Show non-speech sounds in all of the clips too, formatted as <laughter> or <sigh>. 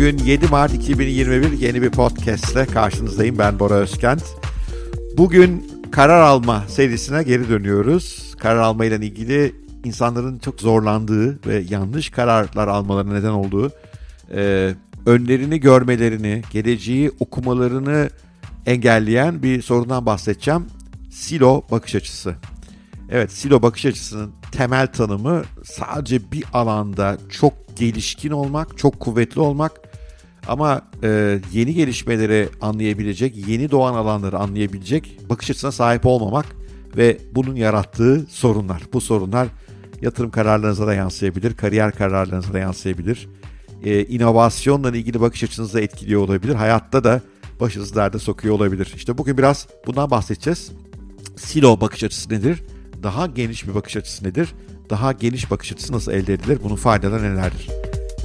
Bugün 7 Mart 2021 yeni bir podcastle karşınızdayım. Ben Bora Özkent. Bugün karar alma serisine geri dönüyoruz. Karar alma ile ilgili insanların çok zorlandığı ve yanlış kararlar almalarına neden olduğu, e, önlerini görmelerini, geleceği okumalarını engelleyen bir sorundan bahsedeceğim. Silo bakış açısı. Evet, silo bakış açısının temel tanımı sadece bir alanda çok gelişkin olmak, çok kuvvetli olmak ama e, yeni gelişmeleri anlayabilecek, yeni doğan alanları anlayabilecek bakış açısına sahip olmamak ve bunun yarattığı sorunlar. Bu sorunlar yatırım kararlarınıza da yansıyabilir, kariyer kararlarınıza da yansıyabilir. E, inovasyonla ilgili bakış açınızı etkiliyor olabilir. Hayatta da başınızı derde sokuyor olabilir. İşte bugün biraz bundan bahsedeceğiz. Silo bakış açısı nedir? Daha geniş bir bakış açısı nedir? Daha geniş bakış açısı nasıl elde edilir? Bunun faydaları nelerdir?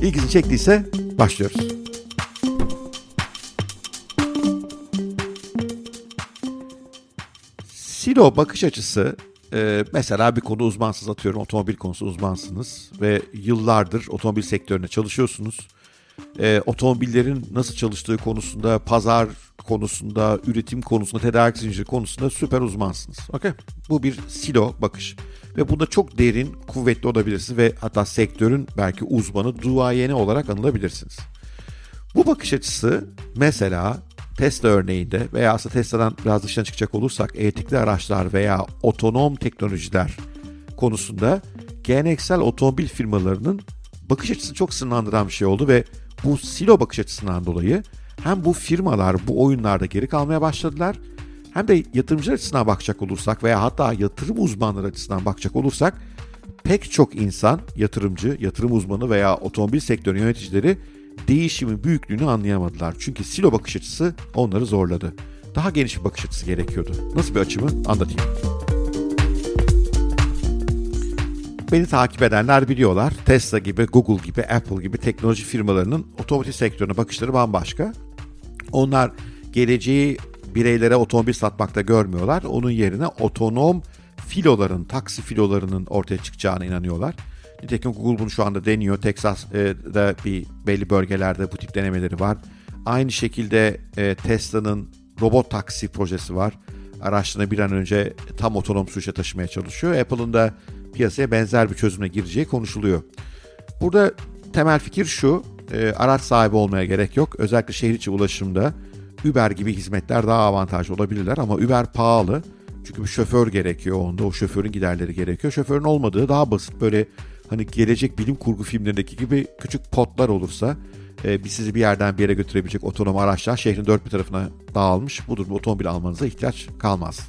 İlginizi çektiyse başlıyoruz. Silo bakış açısı e, mesela bir konu uzmansınız atıyorum otomobil konusu uzmansınız ve yıllardır otomobil sektöründe çalışıyorsunuz. E, otomobillerin nasıl çalıştığı konusunda, pazar konusunda, üretim konusunda, tedarik zinciri konusunda süper uzmansınız. Okay? Bu bir silo bakış. Ve bunda çok derin, kuvvetli olabilirsiniz ve hatta sektörün belki uzmanı, duayeni olarak anılabilirsiniz. Bu bakış açısı mesela Tesla örneğinde veya aslında Tesla'dan biraz dışına çıkacak olursak elektrikli araçlar veya otonom teknolojiler konusunda geleneksel otomobil firmalarının bakış açısını çok sınırlandıran bir şey oldu ve bu silo bakış açısından dolayı hem bu firmalar bu oyunlarda geri kalmaya başladılar hem de yatırımcılar açısından bakacak olursak veya hatta yatırım uzmanları açısından bakacak olursak pek çok insan, yatırımcı, yatırım uzmanı veya otomobil sektörü yöneticileri değişimin büyüklüğünü anlayamadılar. Çünkü silo bakış açısı onları zorladı. Daha geniş bir bakış açısı gerekiyordu. Nasıl bir açımı anlatayım. Beni takip edenler biliyorlar. Tesla gibi, Google gibi, Apple gibi teknoloji firmalarının otomotiv sektörüne bakışları bambaşka. Onlar geleceği bireylere otomobil satmakta görmüyorlar. Onun yerine otonom filoların, taksi filolarının ortaya çıkacağına inanıyorlar. Nitekim Google bunu şu anda deniyor. Texas'da bir belli bölgelerde bu tip denemeleri var. Aynı şekilde e, Tesla'nın robot taksi projesi var. Araçlarını bir an önce tam otonom sürüşe taşımaya çalışıyor. Apple'ın da piyasaya benzer bir çözümle gireceği konuşuluyor. Burada temel fikir şu, e, araç sahibi olmaya gerek yok. Özellikle şehir içi ulaşımda Uber gibi hizmetler daha avantajlı olabilirler ama Uber pahalı. Çünkü bir şoför gerekiyor onda, o şoförün giderleri gerekiyor. Şoförün olmadığı daha basit böyle hani gelecek bilim kurgu filmlerindeki gibi küçük potlar olursa e, bir sizi bir yerden bir yere götürebilecek otonom araçlar şehrin dört bir tarafına dağılmış. Bu durumda otomobil almanıza ihtiyaç kalmaz.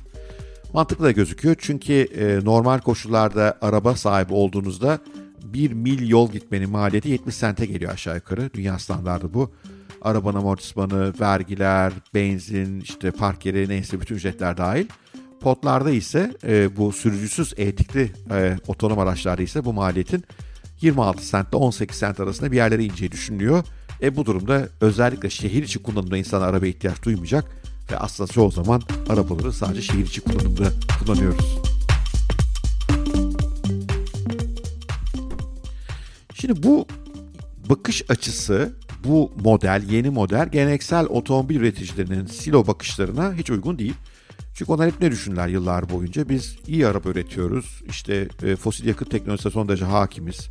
Mantıklı da gözüküyor çünkü e, normal koşullarda araba sahibi olduğunuzda 1 mil yol gitmenin maliyeti 70 sente geliyor aşağı yukarı. Dünya standardı bu. Arabanın amortismanı, vergiler, benzin, işte park yeri neyse bütün ücretler dahil. Potlarda ise e, bu sürücüsüz elektrikli e, otonom araçlarda ise bu maliyetin 26 sent ile 18 sent arasında bir yerlere ineceği düşünülüyor. E bu durumda özellikle şehir içi kullanımda insan araba ihtiyaç duymayacak ve aslında çoğu zaman arabaları sadece şehir içi kullanımda kullanıyoruz. Şimdi bu bakış açısı, bu model, yeni model geleneksel otomobil üreticilerinin silo bakışlarına hiç uygun değil. Çünkü onlar hep ne düşünürler yıllar boyunca? Biz iyi araba üretiyoruz. İşte e, fosil yakıt teknolojisine son derece hakimiz.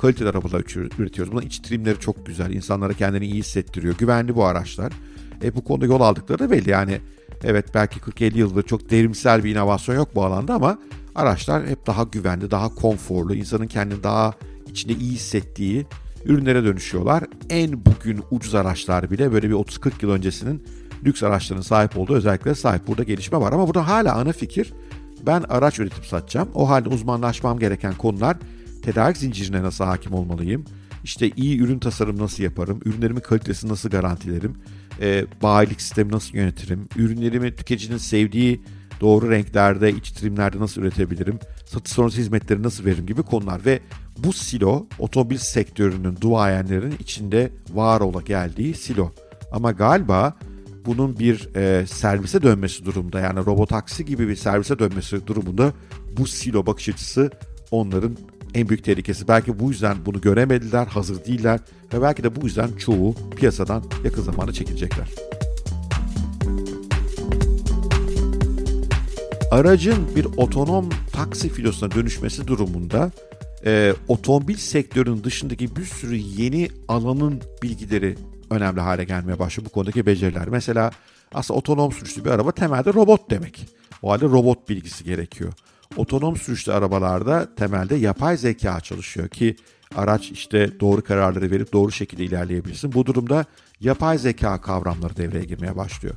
Kaliteli arabalar üretiyoruz. Bunların iç trimleri çok güzel. İnsanlara kendini iyi hissettiriyor. Güvenli bu araçlar. E, bu konuda yol aldıkları da belli. Yani evet belki 40-50 yıldır çok devrimsel bir inovasyon yok bu alanda ama araçlar hep daha güvenli, daha konforlu, insanın kendini daha içinde iyi hissettiği ürünlere dönüşüyorlar. En bugün ucuz araçlar bile böyle bir 30-40 yıl öncesinin lüks araçların sahip olduğu özelliklere sahip. Burada gelişme var ama burada hala ana fikir ben araç üretip satacağım. O halde uzmanlaşmam gereken konular tedarik zincirine nasıl hakim olmalıyım? İşte iyi ürün tasarım nasıl yaparım? Ürünlerimin kalitesini nasıl garantilerim? E, bayilik sistemi nasıl yönetirim? Ürünlerimi tüketicinin sevdiği doğru renklerde, iç trimlerde nasıl üretebilirim? Satış sonrası hizmetleri nasıl veririm gibi konular ve bu silo otomobil sektörünün duayenlerin içinde var ola geldiği silo. Ama galiba bunun bir e, servise dönmesi durumda yani robotaksi gibi bir servise dönmesi durumunda bu silo bakış açısı onların en büyük tehlikesi. Belki bu yüzden bunu göremediler, hazır değiller ve belki de bu yüzden çoğu piyasadan yakın zamanda çekilecekler. Aracın bir otonom taksi filosuna dönüşmesi durumunda e, otomobil sektörünün dışındaki bir sürü yeni alanın bilgileri önemli hale gelmeye başlıyor bu konudaki beceriler. Mesela aslında otonom sürüşlü bir araba temelde robot demek. O halde robot bilgisi gerekiyor. Otonom sürüşlü arabalarda temelde yapay zeka çalışıyor ki araç işte doğru kararları verip doğru şekilde ilerleyebilsin. Bu durumda yapay zeka kavramları devreye girmeye başlıyor.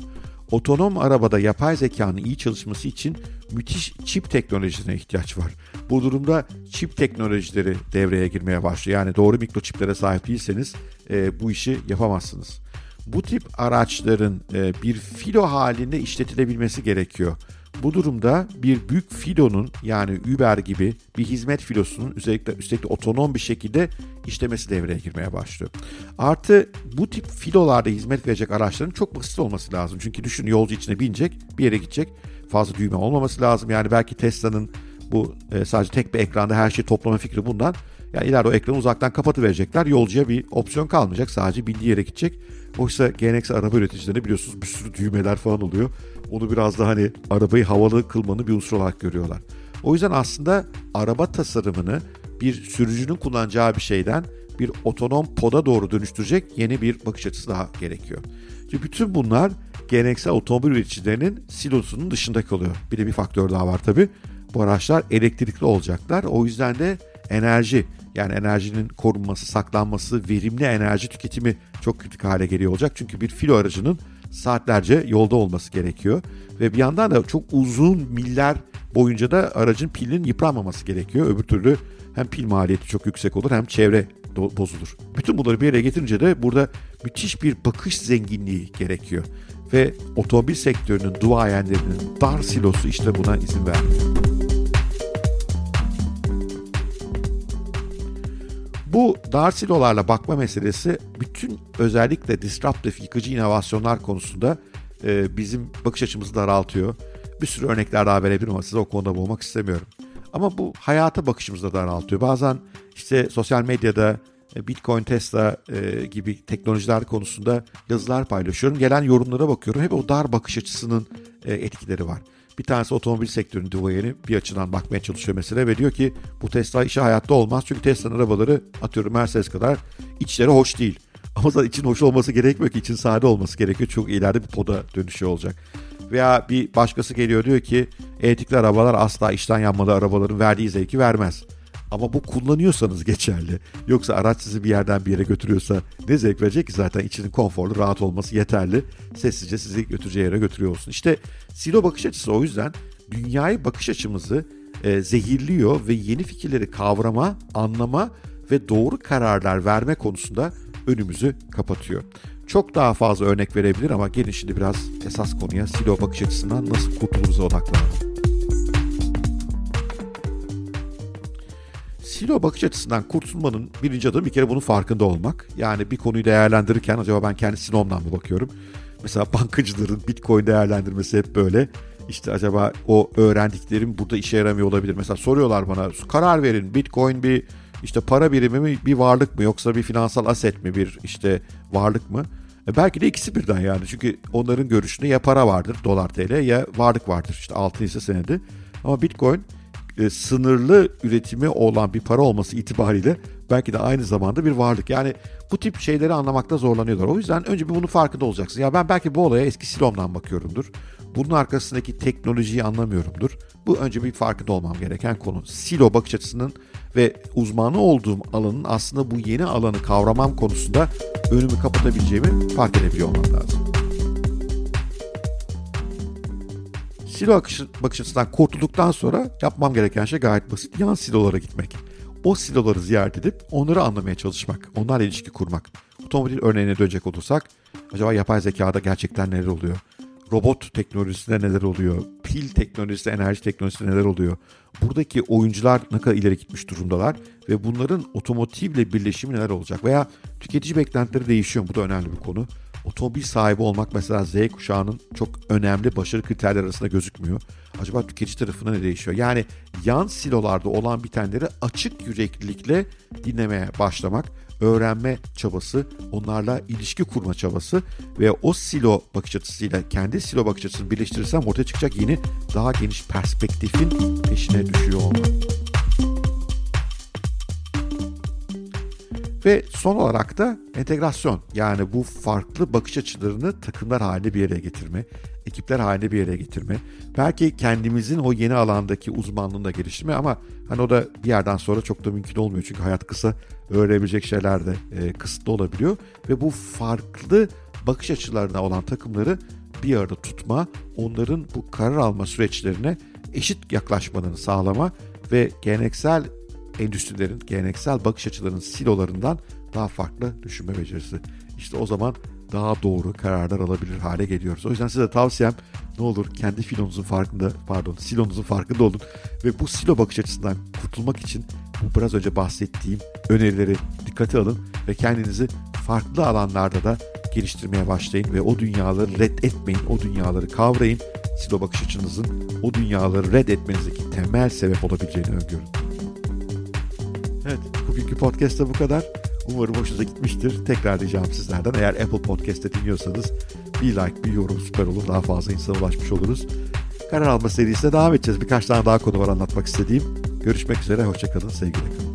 Otonom arabada yapay zekanın iyi çalışması için müthiş çip teknolojisine ihtiyaç var. Bu durumda çip teknolojileri devreye girmeye başlıyor. Yani doğru mikroçiplere sahip değilseniz e, bu işi yapamazsınız. Bu tip araçların e, bir filo halinde işletilebilmesi gerekiyor. Bu durumda bir büyük filonun yani Uber gibi bir hizmet filosunun özellikle üstelik otonom bir şekilde işlemesi devreye girmeye başlıyor. Artı bu tip filolarda hizmet verecek araçların çok basit olması lazım. Çünkü düşün yolcu içine binecek, bir yere gidecek. Fazla düğme olmaması lazım. Yani belki Tesla'nın bu e, sadece tek bir ekranda her şeyi toplama fikri bundan. Yani ileride o ekranı uzaktan kapatıverecekler. Yolcuya bir opsiyon kalmayacak. Sadece bindiği yere gidecek. Oysa geleneksel araba üreticilerinde biliyorsunuz bir sürü düğmeler falan oluyor. Onu biraz da hani arabayı havalı kılmanın bir unsur olarak görüyorlar. O yüzden aslında araba tasarımını bir sürücünün kullanacağı bir şeyden bir otonom poda doğru dönüştürecek yeni bir bakış açısı daha gerekiyor. Çünkü bütün bunlar geleneksel otomobil üreticilerinin silosunun dışında kalıyor. Bir de bir faktör daha var tabii. Bu araçlar elektrikli olacaklar. O yüzden de enerji yani enerjinin korunması, saklanması, verimli enerji tüketimi çok kritik hale geliyor olacak. Çünkü bir filo aracının saatlerce yolda olması gerekiyor. Ve bir yandan da çok uzun miller boyunca da aracın pilinin yıpranmaması gerekiyor. Öbür türlü hem pil maliyeti çok yüksek olur hem çevre bozulur. Bütün bunları bir yere getirince de burada müthiş bir bakış zenginliği gerekiyor. Ve otomobil sektörünün duayenlerinin dar silosu işte buna izin vermiyor. Bu dar silolarla bakma meselesi bütün özellikle disruptif yıkıcı inovasyonlar konusunda e, bizim bakış açımızı daraltıyor. Bir sürü örnekler daha verebilirim ama size o konuda boğmak istemiyorum. Ama bu hayata bakışımızı da daraltıyor. Bazen işte sosyal medyada e, Bitcoin, Tesla e, gibi teknolojiler konusunda yazılar paylaşıyorum. Gelen yorumlara bakıyorum. Hep o dar bakış açısının e, etkileri var. Bir tanesi otomobil sektörünün duvarını bir açıdan bakmaya çalışıyor mesela ve diyor ki bu Tesla işi hayatta olmaz. Çünkü Tesla'nın arabaları atıyorum Mercedes kadar içleri hoş değil. <laughs> Ama zaten için hoş olması gerekmiyor ki için sade olması gerekiyor. Çok ileride bir poda dönüşüyor olacak. Veya bir başkası geliyor diyor ki elektrikli arabalar asla içten yanmalı arabaların verdiği zevki vermez. Ama bu kullanıyorsanız geçerli. Yoksa araç sizi bir yerden bir yere götürüyorsa ne zevk verecek ki zaten içinin konforlu, rahat olması yeterli. Sessizce sizi götüreceği yere götürüyor olsun. İşte silo bakış açısı o yüzden dünyayı bakış açımızı e, zehirliyor ve yeni fikirleri kavrama, anlama ve doğru kararlar verme konusunda önümüzü kapatıyor. Çok daha fazla örnek verebilir ama gelin şimdi biraz esas konuya silo bakış açısından nasıl kurtuluruz'a odaklanalım. Silo bakış açısından kurtulmanın birinci adımı bir kere bunun farkında olmak. Yani bir konuyu değerlendirirken acaba ben kendi sinomdan mı bakıyorum? Mesela <laughs> bankacıların bitcoin değerlendirmesi hep böyle. İşte acaba o öğrendiklerim burada işe yaramıyor olabilir. Mesela soruyorlar bana karar verin bitcoin bir işte para birimi mi bir varlık mı yoksa bir finansal aset mi bir işte varlık mı? E belki de ikisi birden yani çünkü onların görüşünde ya para vardır dolar tl ya varlık vardır işte altın ise senedi. Ama bitcoin e, sınırlı üretimi olan bir para olması itibariyle belki de aynı zamanda bir varlık. Yani bu tip şeyleri anlamakta zorlanıyorlar. O yüzden önce bir bunun farkında olacaksın. Ya ben belki bu olaya eski silomdan bakıyorumdur. Bunun arkasındaki teknolojiyi anlamıyorumdur. Bu önce bir farkında olmam gereken konu. Silo bakış açısının ve uzmanı olduğum alanın aslında bu yeni alanı kavramam konusunda önümü kapatabileceğimi fark edebiliyor olmam lazım. Silo bakış açısından kurtulduktan sonra yapmam gereken şey gayet basit. Yan silolara gitmek. O siloları ziyaret edip onları anlamaya çalışmak. Onlarla ilişki kurmak. Otomobil örneğine dönecek olursak acaba yapay zekada gerçekten neler oluyor? Robot teknolojisinde neler oluyor? Pil teknolojisinde, enerji teknolojisinde neler oluyor? Buradaki oyuncular ne kadar ileri gitmiş durumdalar ve bunların otomotivle birleşimi neler olacak? Veya tüketici beklentileri değişiyor mu? Bu da önemli bir konu. Otomobil sahibi olmak mesela Z kuşağının çok önemli başarı kriterleri arasında gözükmüyor. Acaba tüketici tarafına ne değişiyor? Yani yan silolarda olan bitenleri açık yüreklilikle dinlemeye başlamak, öğrenme çabası, onlarla ilişki kurma çabası ve o silo bakış açısıyla kendi silo bakış açısını birleştirirsem ortaya çıkacak yeni daha geniş perspektifin peşine düşüyor olmak. Ve son olarak da entegrasyon yani bu farklı bakış açılarını takımlar haline bir yere getirme, ekipler haline bir yere getirme. Belki kendimizin o yeni alandaki uzmanlığını da geliştirme ama hani o da bir yerden sonra çok da mümkün olmuyor. Çünkü hayat kısa, öğrenebilecek şeyler de e, kısıtlı olabiliyor. Ve bu farklı bakış açılarına olan takımları bir arada tutma, onların bu karar alma süreçlerine eşit yaklaşmalarını sağlama ve geleneksel endüstrilerin, geleneksel bakış açılarının silolarından daha farklı düşünme becerisi. İşte o zaman daha doğru kararlar alabilir hale geliyoruz. O yüzden size tavsiyem ne olur kendi filonuzun farkında, pardon silonuzun farkında olun ve bu silo bakış açısından kurtulmak için bu biraz önce bahsettiğim önerileri dikkate alın ve kendinizi farklı alanlarda da geliştirmeye başlayın ve o dünyaları red etmeyin, o dünyaları kavrayın. Silo bakış açınızın o dünyaları red etmenizdeki temel sebep olabileceğini öngörün. Bugünkü podcast'ta bu kadar. Umarım hoşunuza gitmiştir. Tekrar diyeceğim sizlerden eğer Apple Podcast'te dinliyorsanız bir like, bir yorum süper olur. Daha fazla insana ulaşmış oluruz. Karar alma serisine devam edeceğiz. Birkaç tane daha konu var anlatmak istediğim. Görüşmek üzere, hoşçakalın, sevgiyle kalın.